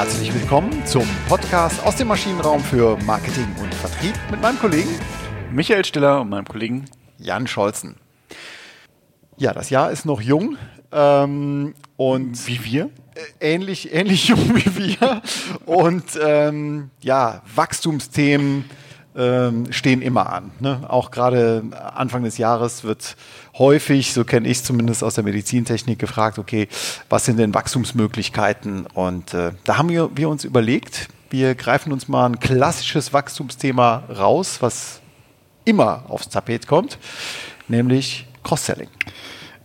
Herzlich willkommen zum Podcast aus dem Maschinenraum für Marketing und Vertrieb mit meinem Kollegen Michael Stiller und meinem Kollegen Jan Scholzen. Ja, das Jahr ist noch jung ähm, und wie wir äh, ähnlich ähnlich jung wie wir und ähm, ja Wachstumsthemen ähm, stehen immer an. Ne? Auch gerade Anfang des Jahres wird häufig, so kenne ich es zumindest aus der Medizintechnik, gefragt, okay, was sind denn Wachstumsmöglichkeiten? Und äh, da haben wir, wir uns überlegt, wir greifen uns mal ein klassisches Wachstumsthema raus, was immer aufs Tapet kommt, nämlich Cross-Selling.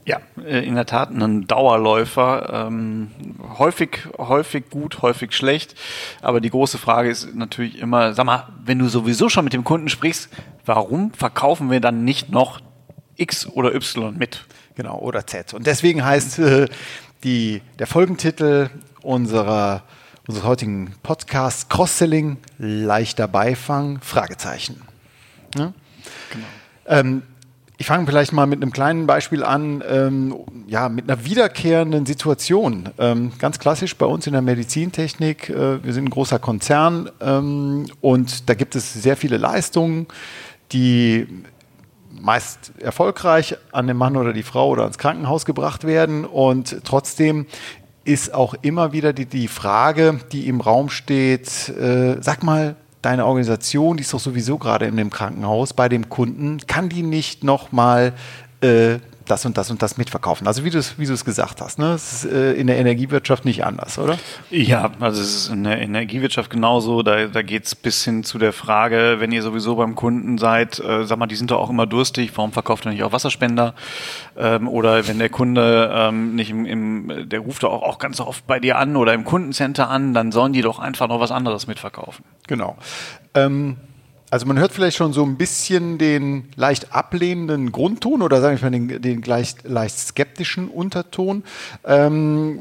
Ja, äh, in der Tat ein Dauerläufer. Ähm, häufig, häufig gut, häufig schlecht. Aber die große Frage ist natürlich immer, sag mal, wenn du sowieso schon mit dem Kunden sprichst, warum verkaufen wir dann nicht noch X oder Y mit? Genau, oder Z. Und deswegen heißt äh, die, der Folgentitel unserer, unseres heutigen Podcasts Cross-Selling, leichter Beifang, Fragezeichen. Ja? Genau. Ähm, ich fange vielleicht mal mit einem kleinen Beispiel an, ähm, ja, mit einer wiederkehrenden Situation. Ähm, ganz klassisch bei uns in der Medizintechnik. Äh, wir sind ein großer Konzern ähm, und da gibt es sehr viele Leistungen, die meist erfolgreich an den Mann oder die Frau oder ans Krankenhaus gebracht werden und trotzdem ist auch immer wieder die, die Frage, die im Raum steht, äh, sag mal, deine Organisation, die ist doch sowieso gerade in dem Krankenhaus bei dem Kunden, kann die nicht nochmal äh, das und das und das mitverkaufen. Also wie du es wie gesagt hast, ne? Es ist äh, in der Energiewirtschaft nicht anders, oder? Ja, also es ist in der Energiewirtschaft genauso. Da, da geht es bis hin zu der Frage, wenn ihr sowieso beim Kunden seid, äh, sag mal, die sind doch auch immer durstig, warum verkauft ihr nicht auch Wasserspender? Ähm, oder wenn der Kunde ähm, nicht im, im, der ruft doch auch, auch ganz oft bei dir an oder im Kundencenter an, dann sollen die doch einfach noch was anderes mitverkaufen. Genau. Ähm also man hört vielleicht schon so ein bisschen den leicht ablehnenden Grundton oder sagen wir mal den, den leicht, leicht skeptischen Unterton. Ähm,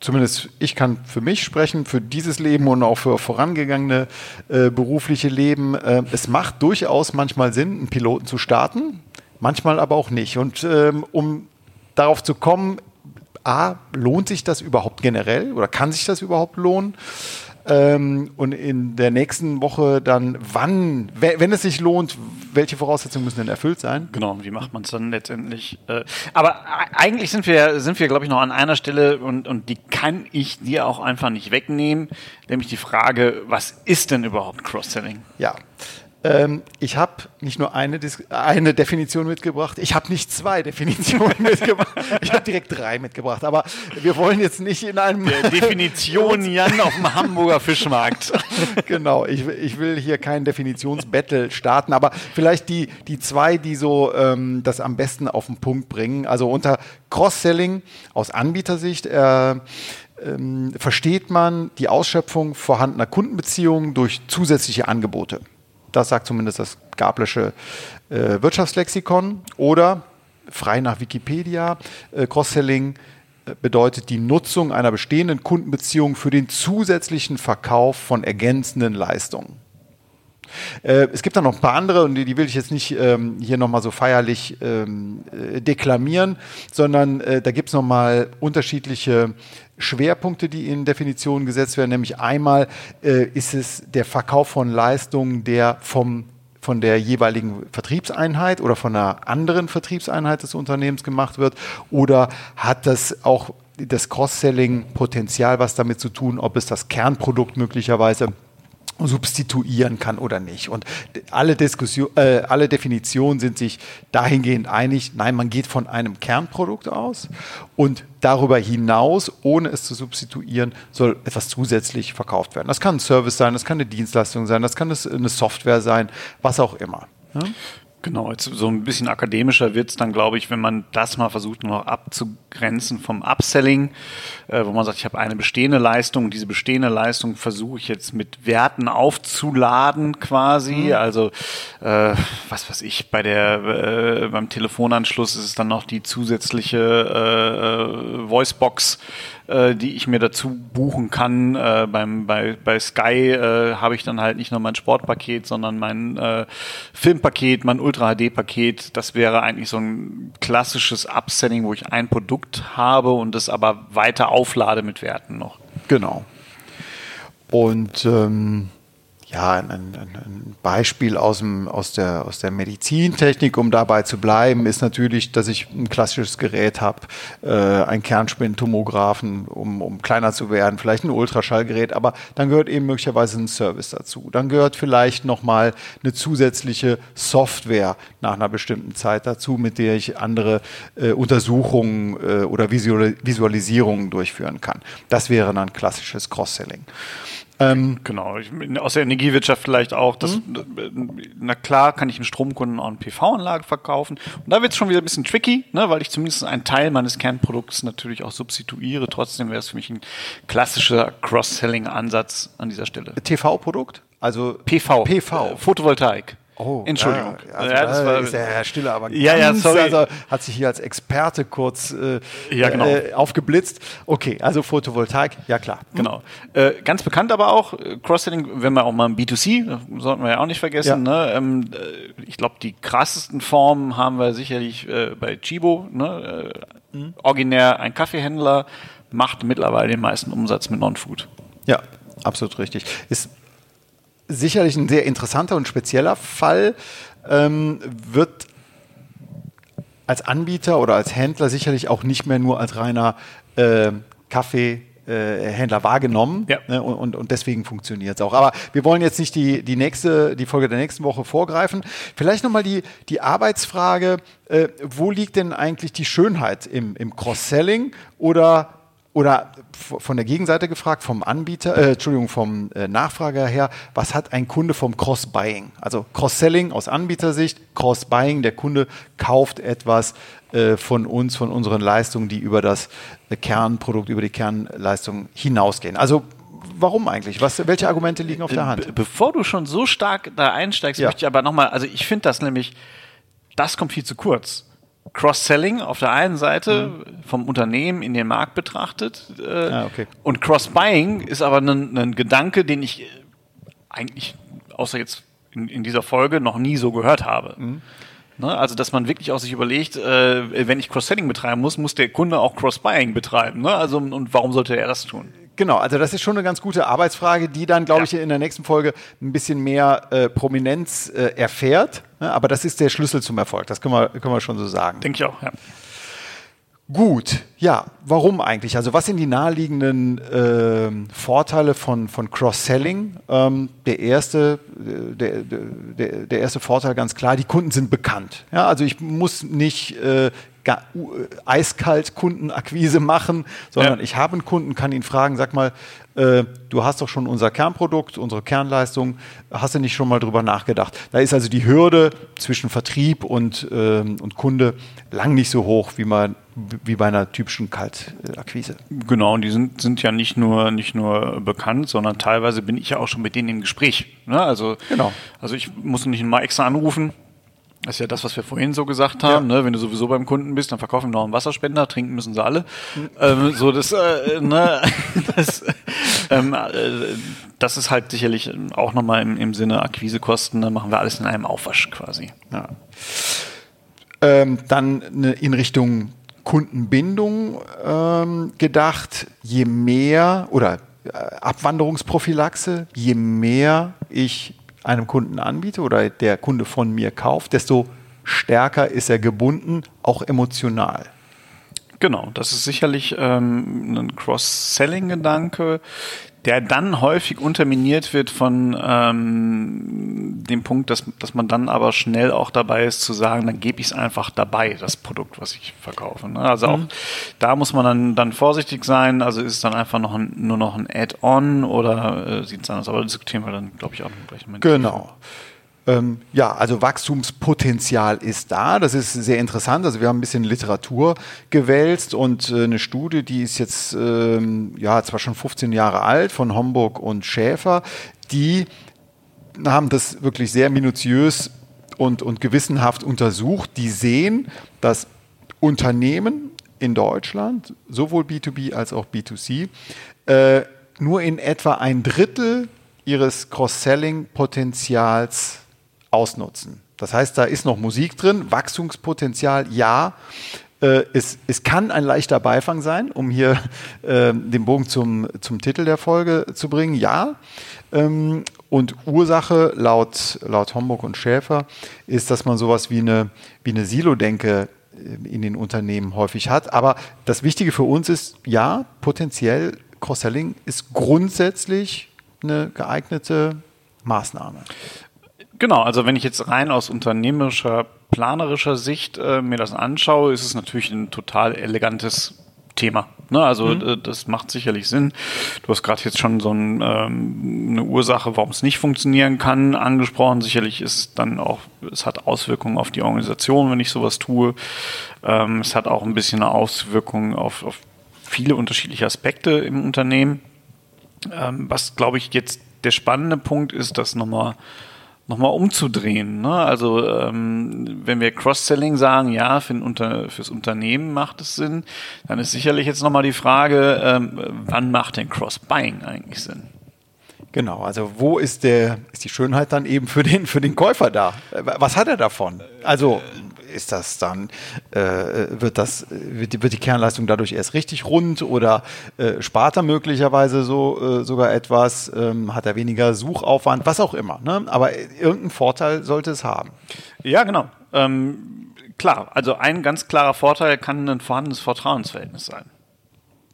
zumindest ich kann für mich sprechen, für dieses Leben und auch für vorangegangene äh, berufliche Leben. Äh, es macht durchaus manchmal Sinn, einen Piloten zu starten, manchmal aber auch nicht. Und ähm, um darauf zu kommen, a, lohnt sich das überhaupt generell oder kann sich das überhaupt lohnen? Ähm, und in der nächsten Woche dann, wann, wenn es sich lohnt, welche Voraussetzungen müssen denn erfüllt sein? Genau, wie macht man es dann letztendlich? Äh, aber eigentlich sind wir, sind wir, glaube ich, noch an einer Stelle und, und die kann ich dir auch einfach nicht wegnehmen, nämlich die Frage, was ist denn überhaupt Cross-Selling? Ja, ähm, ich habe nicht nur eine, eine Definition mitgebracht, ich habe nicht zwei Definitionen mitgebracht. Ich habe direkt drei mitgebracht. Aber wir wollen jetzt nicht in einem. Der Definition Jan auf dem Hamburger Fischmarkt. genau, ich, ich will hier kein Definitionsbattle starten, aber vielleicht die, die zwei, die so ähm, das am besten auf den Punkt bringen. Also unter Cross-Selling aus Anbietersicht. Äh, ähm, versteht man die Ausschöpfung vorhandener Kundenbeziehungen durch zusätzliche Angebote. Das sagt zumindest das Gablische äh, Wirtschaftslexikon. Oder frei nach Wikipedia, äh, Cross-Selling äh, bedeutet die Nutzung einer bestehenden Kundenbeziehung für den zusätzlichen Verkauf von ergänzenden Leistungen. Äh, es gibt da noch ein paar andere und die, die will ich jetzt nicht ähm, hier nochmal so feierlich ähm, äh, deklamieren, sondern äh, da gibt es nochmal unterschiedliche Schwerpunkte, die in Definitionen gesetzt werden. Nämlich einmal äh, ist es der Verkauf von Leistungen, der vom von der jeweiligen Vertriebseinheit oder von einer anderen Vertriebseinheit des Unternehmens gemacht wird? Oder hat das auch das Cross-Selling Potenzial was damit zu tun, ob es das Kernprodukt möglicherweise substituieren kann oder nicht. Und alle, Diskussion, äh, alle Definitionen sind sich dahingehend einig, nein, man geht von einem Kernprodukt aus und darüber hinaus, ohne es zu substituieren, soll etwas zusätzlich verkauft werden. Das kann ein Service sein, das kann eine Dienstleistung sein, das kann eine Software sein, was auch immer. Ja? Genau, jetzt so ein bisschen akademischer wird's dann, glaube ich, wenn man das mal versucht, noch abzugrenzen vom Upselling, äh, wo man sagt, ich habe eine bestehende Leistung und diese bestehende Leistung versuche ich jetzt mit Werten aufzuladen quasi. Mhm. Also äh, was weiß ich, bei der äh, beim Telefonanschluss ist es dann noch die zusätzliche äh, äh Voicebox äh, die ich mir dazu buchen kann. Äh, beim, bei, bei Sky äh, habe ich dann halt nicht nur mein Sportpaket, sondern mein äh, Filmpaket, mein Ultra-HD-Paket. Das wäre eigentlich so ein klassisches Upselling, wo ich ein Produkt habe und das aber weiter auflade mit Werten noch. Genau. Und ähm, ja, ein, ein, Beispiel aus, dem, aus, der, aus der Medizintechnik, um dabei zu bleiben, ist natürlich, dass ich ein klassisches Gerät habe, äh, ein Kernspintomographen, um, um kleiner zu werden, vielleicht ein Ultraschallgerät, aber dann gehört eben möglicherweise ein Service dazu. Dann gehört vielleicht nochmal eine zusätzliche Software nach einer bestimmten Zeit dazu, mit der ich andere äh, Untersuchungen äh, oder Visualisierungen durchführen kann. Das wäre dann klassisches Cross-Selling. Ähm, genau, ich, aus der Energiewirtschaft vielleicht auch. Das, mhm. Na klar, kann ich einem Stromkunden auch eine PV-Anlage verkaufen. Und da wird es schon wieder ein bisschen tricky, ne, weil ich zumindest einen Teil meines Kernprodukts natürlich auch substituiere. Trotzdem wäre es für mich ein klassischer Cross-Selling-Ansatz an dieser Stelle. TV-Produkt? Also PV. PV. Äh, Photovoltaik. Oh, Entschuldigung. Ja, also ja, das war, ist der Herr Stiller aber ja, ja, sorry. Also hat sich hier als Experte kurz äh, ja, genau. äh, aufgeblitzt. Okay, also Photovoltaik, ja klar. Hm. Genau. Äh, ganz bekannt aber auch, äh, Cross-Selling, wenn wir auch mal im B2C, sollten wir ja auch nicht vergessen. Ja. Ne? Ähm, äh, ich glaube, die krassesten Formen haben wir sicherlich äh, bei Chibo. Ne? Mhm. Originär ein Kaffeehändler macht mittlerweile den meisten Umsatz mit Non-Food. Ja, absolut richtig. Ist sicherlich ein sehr interessanter und spezieller Fall. Ähm, wird als Anbieter oder als Händler sicherlich auch nicht mehr nur als reiner äh, Kaffee Händler wahrgenommen ja. ne, und, und deswegen funktioniert es auch. Aber wir wollen jetzt nicht die, die nächste, die Folge der nächsten Woche vorgreifen. Vielleicht nochmal die, die Arbeitsfrage, äh, wo liegt denn eigentlich die Schönheit im, im Cross-Selling oder oder von der Gegenseite gefragt, vom Anbieter, äh, Entschuldigung, vom äh, Nachfrager her, was hat ein Kunde vom Cross-Buying? Also Cross-Selling aus Anbietersicht, Cross-Buying, der Kunde kauft etwas äh, von uns, von unseren Leistungen, die über das äh, Kernprodukt, über die Kernleistung hinausgehen. Also warum eigentlich? Was, welche Argumente liegen auf der Hand? Be bevor du schon so stark da einsteigst, ja. möchte ich aber nochmal, also ich finde das nämlich, das kommt viel zu kurz. Cross-Selling auf der einen Seite mhm. vom Unternehmen in den Markt betrachtet äh, ah, okay. und Cross-Buying ist aber ein, Gedanke, den ich eigentlich außer jetzt in, in, dieser Folge noch nie so gehört habe. Mhm. Ne? Also, dass man wirklich auch sich überlegt, äh, wenn ich Cross-Selling betreiben muss, muss der Kunde auch Cross-Buying betreiben. Ne? Also, und warum sollte er das tun? Genau, also das ist schon eine ganz gute Arbeitsfrage, die dann, glaube ja. ich, in der nächsten Folge ein bisschen mehr äh, Prominenz äh, erfährt. Ne? Aber das ist der Schlüssel zum Erfolg, das können wir, können wir schon so sagen. Denke ich auch, ja. Gut, ja, warum eigentlich? Also was sind die naheliegenden äh, Vorteile von, von Cross-Selling? Ähm, der, erste, äh, der, der, der erste Vorteil ganz klar, die Kunden sind bekannt. Ja, also ich muss nicht äh, eiskalt Kundenakquise machen, sondern ja. ich habe einen Kunden, kann ihn fragen, sag mal, äh, du hast doch schon unser Kernprodukt, unsere Kernleistung, hast du nicht schon mal drüber nachgedacht? Da ist also die Hürde zwischen Vertrieb und, äh, und Kunde lang nicht so hoch, wie man wie bei einer typischen Kaltakquise. Genau, und die sind, sind ja nicht nur, nicht nur bekannt, sondern teilweise bin ich ja auch schon mit denen im Gespräch. Ne? Also, genau. also ich muss nicht mal extra anrufen, das ist ja das, was wir vorhin so gesagt haben. Ja. Ne? Wenn du sowieso beim Kunden bist, dann verkaufen wir noch einen Wasserspender, trinken müssen sie alle. Mhm. Ähm, so das, äh, ne? das, ähm, äh, das ist halt sicherlich auch nochmal im, im Sinne Akquisekosten. Da machen wir alles in einem Aufwasch quasi. Ja. Ähm, dann in Richtung Kundenbindung ähm, gedacht. Je mehr oder äh, Abwanderungsprophylaxe, je mehr ich einem Kunden anbiete oder der Kunde von mir kauft, desto stärker ist er gebunden, auch emotional. Genau, das ist sicherlich ähm, ein Cross-Selling-Gedanke, der dann häufig unterminiert wird von ähm, dem Punkt, dass, dass man dann aber schnell auch dabei ist zu sagen, dann gebe ich es einfach dabei, das Produkt, was ich verkaufe. Ne? Also mhm. auch da muss man dann, dann vorsichtig sein. Also ist es dann einfach noch ein, nur noch ein Add-on oder äh, sieht es anders aus? Aber das wir dann, glaube ich, auch noch gleich. Genau. Ähm, ja, also Wachstumspotenzial ist da. Das ist sehr interessant. Also wir haben ein bisschen Literatur gewälzt und äh, eine Studie, die ist jetzt ähm, ja zwar schon 15 Jahre alt von Homburg und Schäfer, die haben das wirklich sehr minutiös und, und gewissenhaft untersucht. Die sehen, dass Unternehmen in Deutschland, sowohl B2B als auch B2C, äh, nur in etwa ein Drittel ihres Cross-Selling-Potenzials ausnutzen. Das heißt, da ist noch Musik drin, Wachstumspotenzial ja, Äh, es, es kann ein leichter Beifang sein, um hier äh, den Bogen zum, zum Titel der Folge zu bringen. Ja. Ähm, und Ursache laut, laut Homburg und Schäfer ist, dass man sowas wie eine, wie eine Silo-Denke äh, in den Unternehmen häufig hat. Aber das Wichtige für uns ist, ja, potenziell Cross-Selling ist grundsätzlich eine geeignete Maßnahme. Genau, also wenn ich jetzt rein aus unternehmerischer, planerischer Sicht äh, mir das anschaue, ist es natürlich ein total elegantes Thema. Ne? Also mhm. Äh, das macht sicherlich Sinn. Du hast gerade jetzt schon so ein, ähm, eine Ursache, warum es nicht funktionieren kann, angesprochen. Sicherlich ist es dann auch, es hat Auswirkungen auf die Organisation, wenn ich sowas tue. Ähm, es hat auch ein bisschen eine Auswirkung auf, auf viele unterschiedliche Aspekte im Unternehmen. Ähm, was, glaube ich, jetzt der spannende Punkt ist, das nochmal nochmal umzudrehen. Ne? Also ähm, wenn wir Cross-Selling sagen, ja, für Unter fürs Unternehmen macht es Sinn, dann ist sicherlich jetzt nochmal die Frage, ähm, wann macht denn Cross-Buying eigentlich Sinn? Genau, also wo ist der, ist die Schönheit dann eben für den, für den Käufer da? Was hat er davon? Also ist das dann, äh, wird, das, wird, die, wird die Kernleistung dadurch erst richtig rund oder äh, spart er möglicherweise so äh, sogar etwas, ähm, hat er weniger Suchaufwand, was auch immer. Ne? Aber irgendeinen Vorteil sollte es haben. Ja, genau. Ähm, klar, also ein ganz klarer Vorteil kann ein vorhandenes Vertrauensverhältnis sein.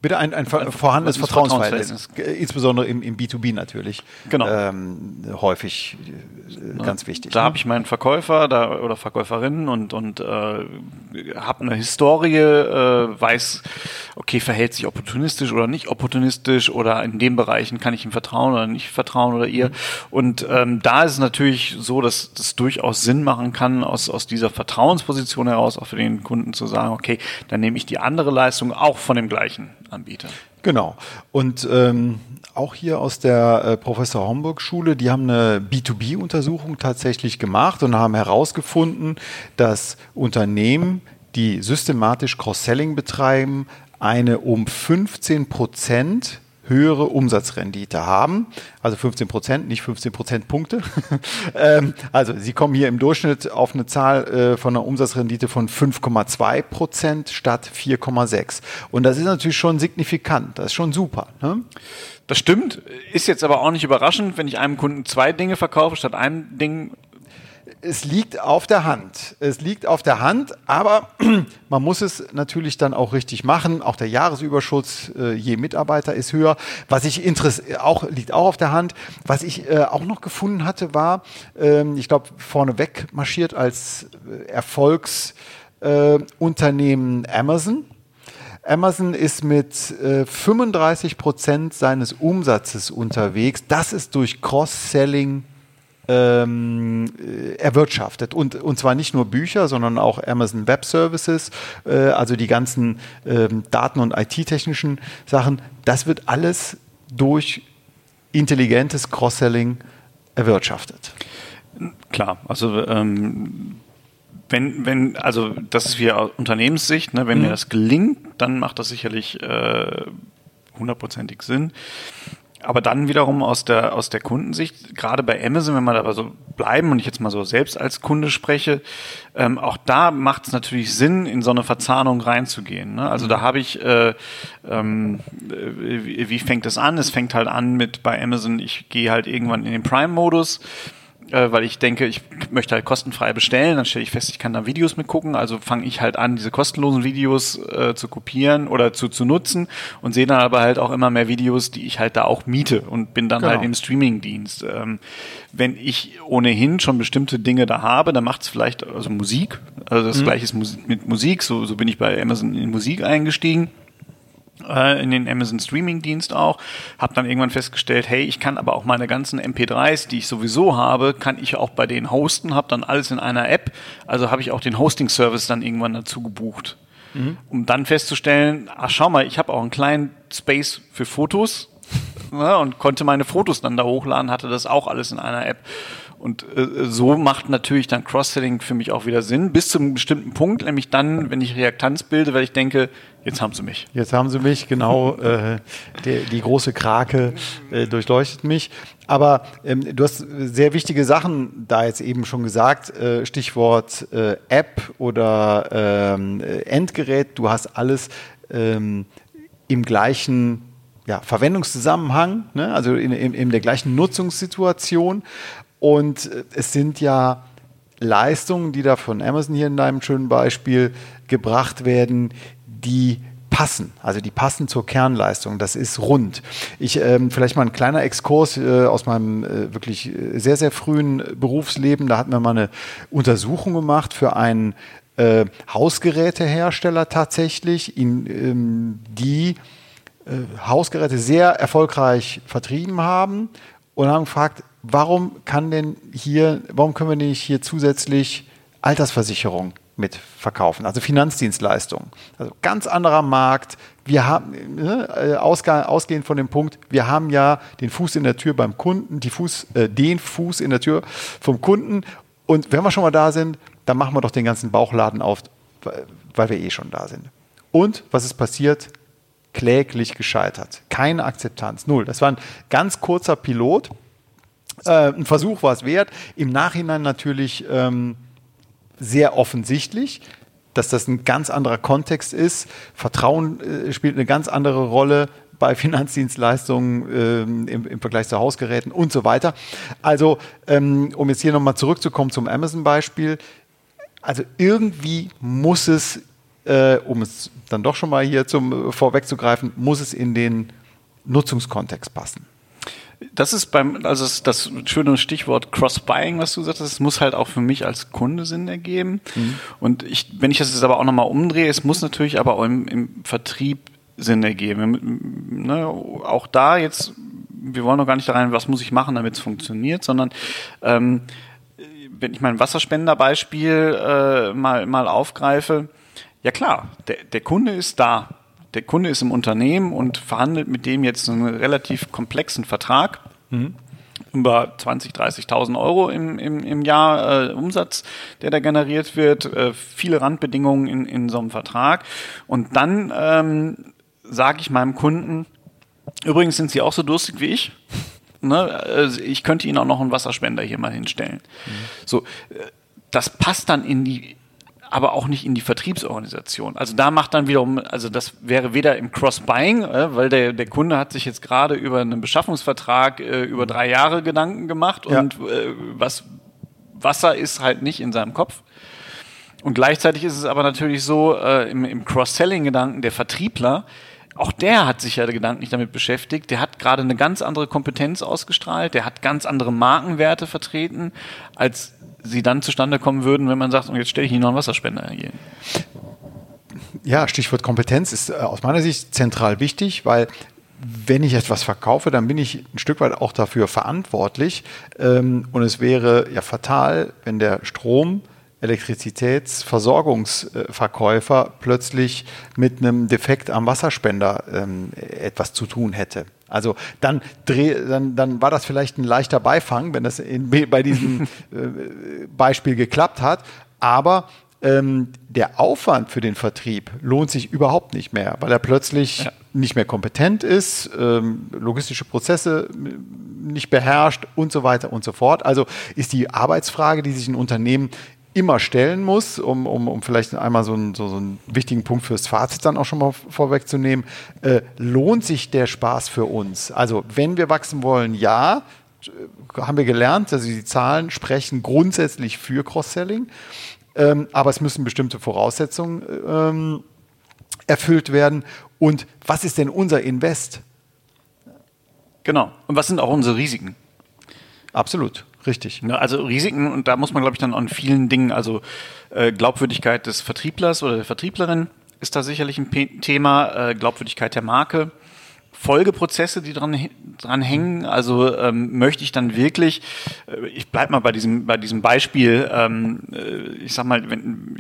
Bitte ein, ein, ein vorhandenes Vertrauensverhältnis, Vertrauensverhältnis, insbesondere im, im B2B natürlich. Genau. Ähm, häufig äh, ganz wichtig. Da ne? habe ich meinen Verkäufer da, oder Verkäuferin und, und äh, habe eine Historie, äh, weiß, okay, verhält sich opportunistisch oder nicht opportunistisch oder in den Bereichen kann ich ihm vertrauen oder nicht vertrauen oder ihr. Mhm. Und ähm, da ist es natürlich so, dass das durchaus Sinn machen kann, aus, aus dieser Vertrauensposition heraus auch für den Kunden zu sagen, okay, dann nehme ich die andere Leistung auch von dem gleichen Anbieter. Genau. Und ähm, auch hier aus der äh, Professor Homburg Schule, die haben eine B2B-Untersuchung tatsächlich gemacht und haben herausgefunden, dass Unternehmen, die systematisch Cross-Selling betreiben, eine um 15 Prozent höhere Umsatzrendite haben. Also 15 Prozent, nicht 15 Prozentpunkte. ähm, also Sie kommen hier im Durchschnitt auf eine Zahl äh, von einer Umsatzrendite von 5,2 Prozent statt 4,6. Und das ist natürlich schon signifikant. Das ist schon super. Ne? Das stimmt, ist jetzt aber auch nicht überraschend, wenn ich einem Kunden zwei Dinge verkaufe statt einem Ding es liegt auf der Hand. Es liegt auf der Hand, aber man muss es natürlich dann auch richtig machen. Auch der Jahresüberschuss äh, je Mitarbeiter ist höher. Was ich auch liegt auch auf der Hand. Was ich äh, auch noch gefunden hatte, war, ähm, ich glaube, vorneweg marschiert als äh, Erfolgsunternehmen Amazon. Amazon ist mit äh, 35 Prozent seines Umsatzes unterwegs. Das ist durch Cross-Selling ähm, äh, erwirtschaftet. Und, und zwar nicht nur Bücher, sondern auch Amazon Web Services, äh, also die ganzen ähm, Daten- und IT-technischen Sachen. Das wird alles durch intelligentes Cross-Selling erwirtschaftet. Klar, also ähm, wenn, wenn, also das ist wie Unternehmenssicht, ne, wenn mhm. mir das gelingt, dann macht das sicherlich äh, hundertprozentig Sinn aber dann wiederum aus der, aus der Kundensicht, gerade bei Amazon, wenn wir da so bleiben und ich jetzt mal so selbst als Kunde spreche, ähm, auch da macht es natürlich Sinn, in so eine Verzahnung reinzugehen. Ne? Also da habe ich, äh, ähm, wie, wie fängt es an? Es fängt halt an mit bei Amazon, ich gehe halt irgendwann in den Prime-Modus äh, weil ich denke, ich möchte halt kostenfrei bestellen, dann stelle ich fest, ich kann da Videos mitgucken, also fange ich halt an, diese kostenlosen Videos äh, zu kopieren oder zu, zu nutzen und sehe dann aber halt auch immer mehr Videos, die ich halt da auch miete und bin dann genau. halt im Streamingdienst. Ähm, wenn ich ohnehin schon bestimmte Dinge da habe, dann macht es vielleicht, also Musik, also das mhm. gleiche ist mit Musik, so, so bin ich bei Amazon in Musik eingestiegen äh, in den Amazon Streaming Dienst auch, habe dann irgendwann festgestellt, hey, ich kann aber auch meine ganzen MP3s, die ich sowieso habe, kann ich auch bei denen hosten, habe dann alles in einer App, also habe ich auch den Hosting Service dann irgendwann dazu gebucht. Mhm. Um dann festzustellen, ach schau mal, ich habe auch einen kleinen Space für Fotos ne, und konnte meine Fotos dann da hochladen, hatte das auch alles in einer App. Und äh, so macht natürlich dann Cross-Selling für mich auch wieder Sinn, bis zu einem bestimmten Punkt, nämlich dann, wenn ich Reaktanz bilde, weil ich denke, jetzt haben sie mich. Jetzt haben sie mich, genau, äh, die, die, große Krake äh, durchleuchtet mich. Aber ähm, du hast sehr wichtige Sachen da jetzt eben schon gesagt, äh, Stichwort äh, App oder ähm, Endgerät, du hast alles ähm, im gleichen ja, Verwendungszusammenhang, ne? also in, in, in der gleichen Nutzungssituation. Und äh, es sind ja Leistungen, die da von Amazon hier in deinem schönen Beispiel gebracht werden, die passen, also die passen zur Kernleistung. Das ist rund. Ich ähm, vielleicht mal ein kleiner Exkurs äh, aus meinem äh, wirklich äh, sehr sehr frühen Berufsleben. Da hatten wir mal eine Untersuchung gemacht für einen äh, Hausgerätehersteller tatsächlich, in, ähm, die äh, Hausgeräte sehr erfolgreich vertrieben haben und haben gefragt, warum kann denn hier, warum können wir nicht hier zusätzlich Altersversicherung mit verkaufen, also Finanzdienstleistungen. Also ganz anderer Markt. Wir haben, ne, äh, ausgehend von dem Punkt, wir haben ja den Fuß in der Tür beim Kunden, die Fuß, äh, den Fuß in der Tür vom Kunden. Und wenn wir schon mal da sind, dann machen wir doch den ganzen Bauchladen auf, weil wir eh schon da sind. Und was ist passiert? Kläglich gescheitert. Keine Akzeptanz, null. Das war ein ganz kurzer Pilot. Äh, ein Versuch war es wert. Im Nachhinein natürlich ähm, sehr offensichtlich, dass das ein ganz anderer Kontext ist. Vertrauen äh, spielt eine ganz andere Rolle bei Finanzdienstleistungen ähm, im, im, Vergleich zu Hausgeräten und so weiter. Also, ähm, um jetzt hier nochmal zurückzukommen zum Amazon-Beispiel, also irgendwie muss es, äh, um es dann doch schon mal hier zum vorwegzugreifen, muss es in den Nutzungskontext passen. Das ist beim, also das, das schöne Stichwort Cross-Buying, was du sagst, das muss halt auch für mich als Kunde Sinn ergeben. Mhm. Und ich, wenn ich das jetzt aber auch nochmal umdrehe, es muss natürlich aber auch im, im Vertrieb Sinn ergeben. Ne, auch da jetzt, wir wollen noch gar nicht da rein, was muss ich machen, damit es funktioniert, sondern ähm, wenn ich mein Wasserspenderbeispiel äh, mal, mal aufgreife, ja klar, der, der Kunde ist da der Kunde ist im Unternehmen und verhandelt mit dem jetzt einen relativ komplexen Vertrag. Mhm. Über 20.000, 30.000 Euro im, im, im Jahr äh, Umsatz, der da generiert wird, äh, viele Randbedingungen in, in so einem Vertrag. Und dann ähm, sage ich meinem Kunden, übrigens sind Sie auch so durstig wie ich. Ne? Also ich könnte Ihnen auch noch einen Wasserspender hier mal hinstellen. Mhm. So, äh, das passt dann in die aber auch nicht in die Vertriebsorganisation. Also da macht dann wiederum, also das wäre weder im Cross-Buying, äh, weil der, der Kunde hat sich jetzt gerade über einen Beschaffungsvertrag äh, über drei Jahre Gedanken gemacht ja. und äh, was Wasser ist halt nicht in seinem Kopf. Und gleichzeitig ist es aber natürlich so, äh, im, im Cross-Selling-Gedanken der Vertriebler, auch der hat sich ja gedanklich damit beschäftigt. Der hat gerade eine ganz andere Kompetenz ausgestrahlt. Der hat ganz andere Markenwerte vertreten als sie dann zustande kommen würden, wenn man sagt, und jetzt stelle ich Ihnen noch einen Wasserspender hier. Ja, Stichwort Kompetenz ist äh, aus meiner Sicht zentral wichtig, weil wenn ich etwas verkaufe, dann bin ich ein Stück weit auch dafür verantwortlich. Ähm, und es wäre ja fatal, wenn der Strom, Elektrizitätsversorgungsverkäufer plötzlich mit einem Defekt am Wasserspender ähm, etwas zu tun hätte. Also dann, dreh, dann, dann war das vielleicht ein leichter Beifang, wenn das in, bei diesem äh, Beispiel geklappt hat. Aber ähm, der Aufwand für den Vertrieb lohnt sich überhaupt nicht mehr, weil er plötzlich ja. nicht mehr kompetent ist, ähm, logistische Prozesse nicht beherrscht und so weiter und so fort. Also ist die Arbeitsfrage, die sich ein Unternehmen immer stellen muss, um, um, um vielleicht einmal so einen, so, so einen wichtigen Punkt fürs Fazit dann auch schon mal vorwegzunehmen. Äh, lohnt sich der Spaß für uns? Also wenn wir wachsen wollen, ja, haben wir gelernt, also die Zahlen sprechen grundsätzlich für Cross-Selling, ähm, aber es müssen bestimmte Voraussetzungen ähm, erfüllt werden. Und was ist denn unser Invest? Genau. Und was sind auch unsere Risiken? Absolut. Richtig. Ne, also Risiken, und da muss man, glaube ich, dann an vielen Dingen, also äh, Glaubwürdigkeit des Vertrieblers oder der Vertrieblerin ist da sicherlich ein Thema, äh, Glaubwürdigkeit der Marke, Folgeprozesse, die dran, dran hängen. Also ähm, möchte ich dann wirklich, äh, ich bleib mal bei diesem, bei diesem Beispiel, ähm, äh, ich sag mal, wenn,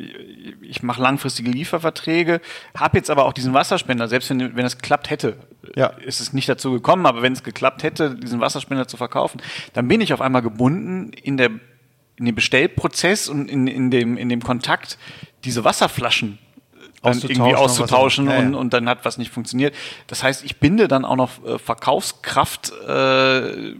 ich mache langfristige Lieferverträge, habe jetzt aber auch diesen Wasserspender, selbst wenn, wenn es klappt hätte, ja. ist es nicht dazu gekommen. Aber wenn es geklappt hätte, diesen Wasserspender zu verkaufen, dann bin ich auf einmal gebunden in der in dem Bestellprozess und in, in, dem, in dem Kontakt diese Wasserflaschen dann irgendwie auszutauschen ja, ja. Und, und dann hat was nicht funktioniert. Das heißt, ich binde dann auch noch äh, Verkaufskraft äh,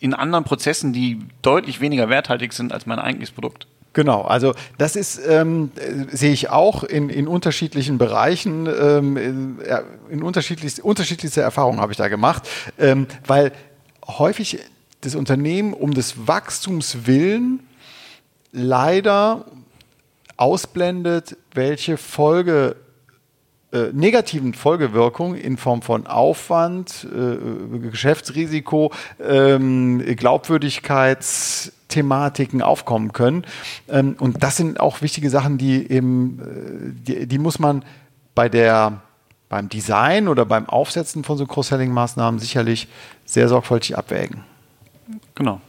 in anderen Prozessen, die deutlich weniger werthaltig sind als mein eigentliches Produkt. Genau, also das ist, ähm, sehe ich auch in, in unterschiedlichen Bereichen, ähm, in, in unterschiedlichste, unterschiedlichste Erfahrungen habe ich da gemacht, ähm, weil häufig das Unternehmen um des Wachstums willen leider ausblendet, welche Folge äh, negativen Folgewirkungen in Form von Aufwand, äh, Geschäftsrisiko, ähm, Glaubwürdigkeitsthematiken aufkommen können. Ähm, und das sind auch wichtige Sachen, die eben, äh, die, die muss man bei der beim Design oder beim Aufsetzen von so Cross-Selling-Maßnahmen sicherlich sehr sorgfältig abwägen. Genau.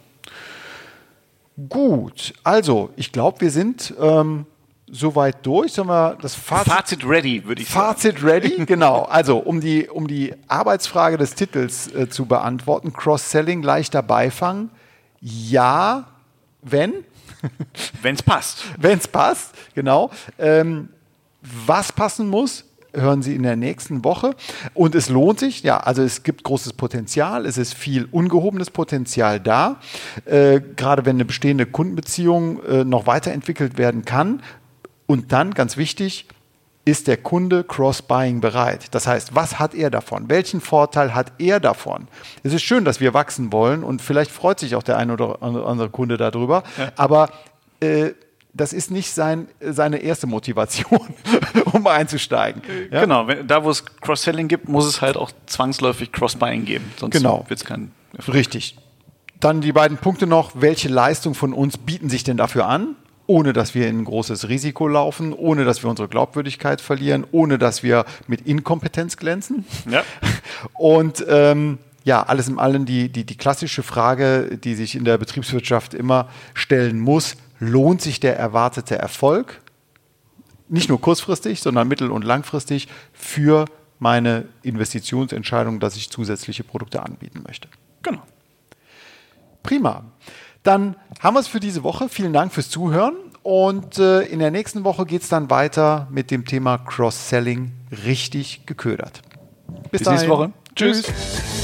Gut, also ich glaube, wir sind ähm, soweit durch. Sollen wir das Fazit, Fazit ready, würde ich Fazit sagen. Fazit ready, genau. Also um die, um die Arbeitsfrage des Titels äh, zu beantworten, Cross-Selling, leichter Beifang. Ja, wenn. Wenn es passt. Wenn es passt, genau. Ähm, was passen muss, hören Sie in der nächsten Woche. Und es lohnt sich, ja, also es gibt großes Potenzial, es ist viel ungehobenes Potenzial da. Äh, gerade wenn eine bestehende Kundenbeziehung äh, noch weiterentwickelt werden kann. Und dann, ganz wichtig, ist der Kunde Cross-Buying bereit? Das heißt, was hat er davon? Welchen Vorteil hat er davon? Es ist schön, dass wir wachsen wollen und vielleicht freut sich auch der eine oder andere Kunde darüber, ja. aber äh, das ist nicht sein, seine erste Motivation, um einzusteigen. Ja? Genau, da wo es Cross-Selling gibt, muss es halt auch zwangsläufig Cross-Buying geben. Sonst genau. wird es kein Erfolg. Richtig. Dann die beiden Punkte noch. Welche Leistung von uns bieten sich denn dafür an? Ohne dass wir in ein großes Risiko laufen, ohne dass wir unsere Glaubwürdigkeit verlieren, ohne dass wir mit Inkompetenz glänzen. Ja. Und ähm, ja, alles in allem die, die, die klassische Frage, die sich in der Betriebswirtschaft immer stellen muss, lohnt sich der erwartete Erfolg, nicht nur kurzfristig, sondern mittel- und langfristig für meine Investitionsentscheidung, dass ich zusätzliche Produkte anbieten möchte. Genau. Prima. Dann haben wir es für diese Woche. Vielen Dank fürs Zuhören. Und äh, in der nächsten Woche geht es dann weiter mit dem Thema Cross-Selling richtig geködert. Bis, Bis nächste Woche. Tschüss. Tschüss.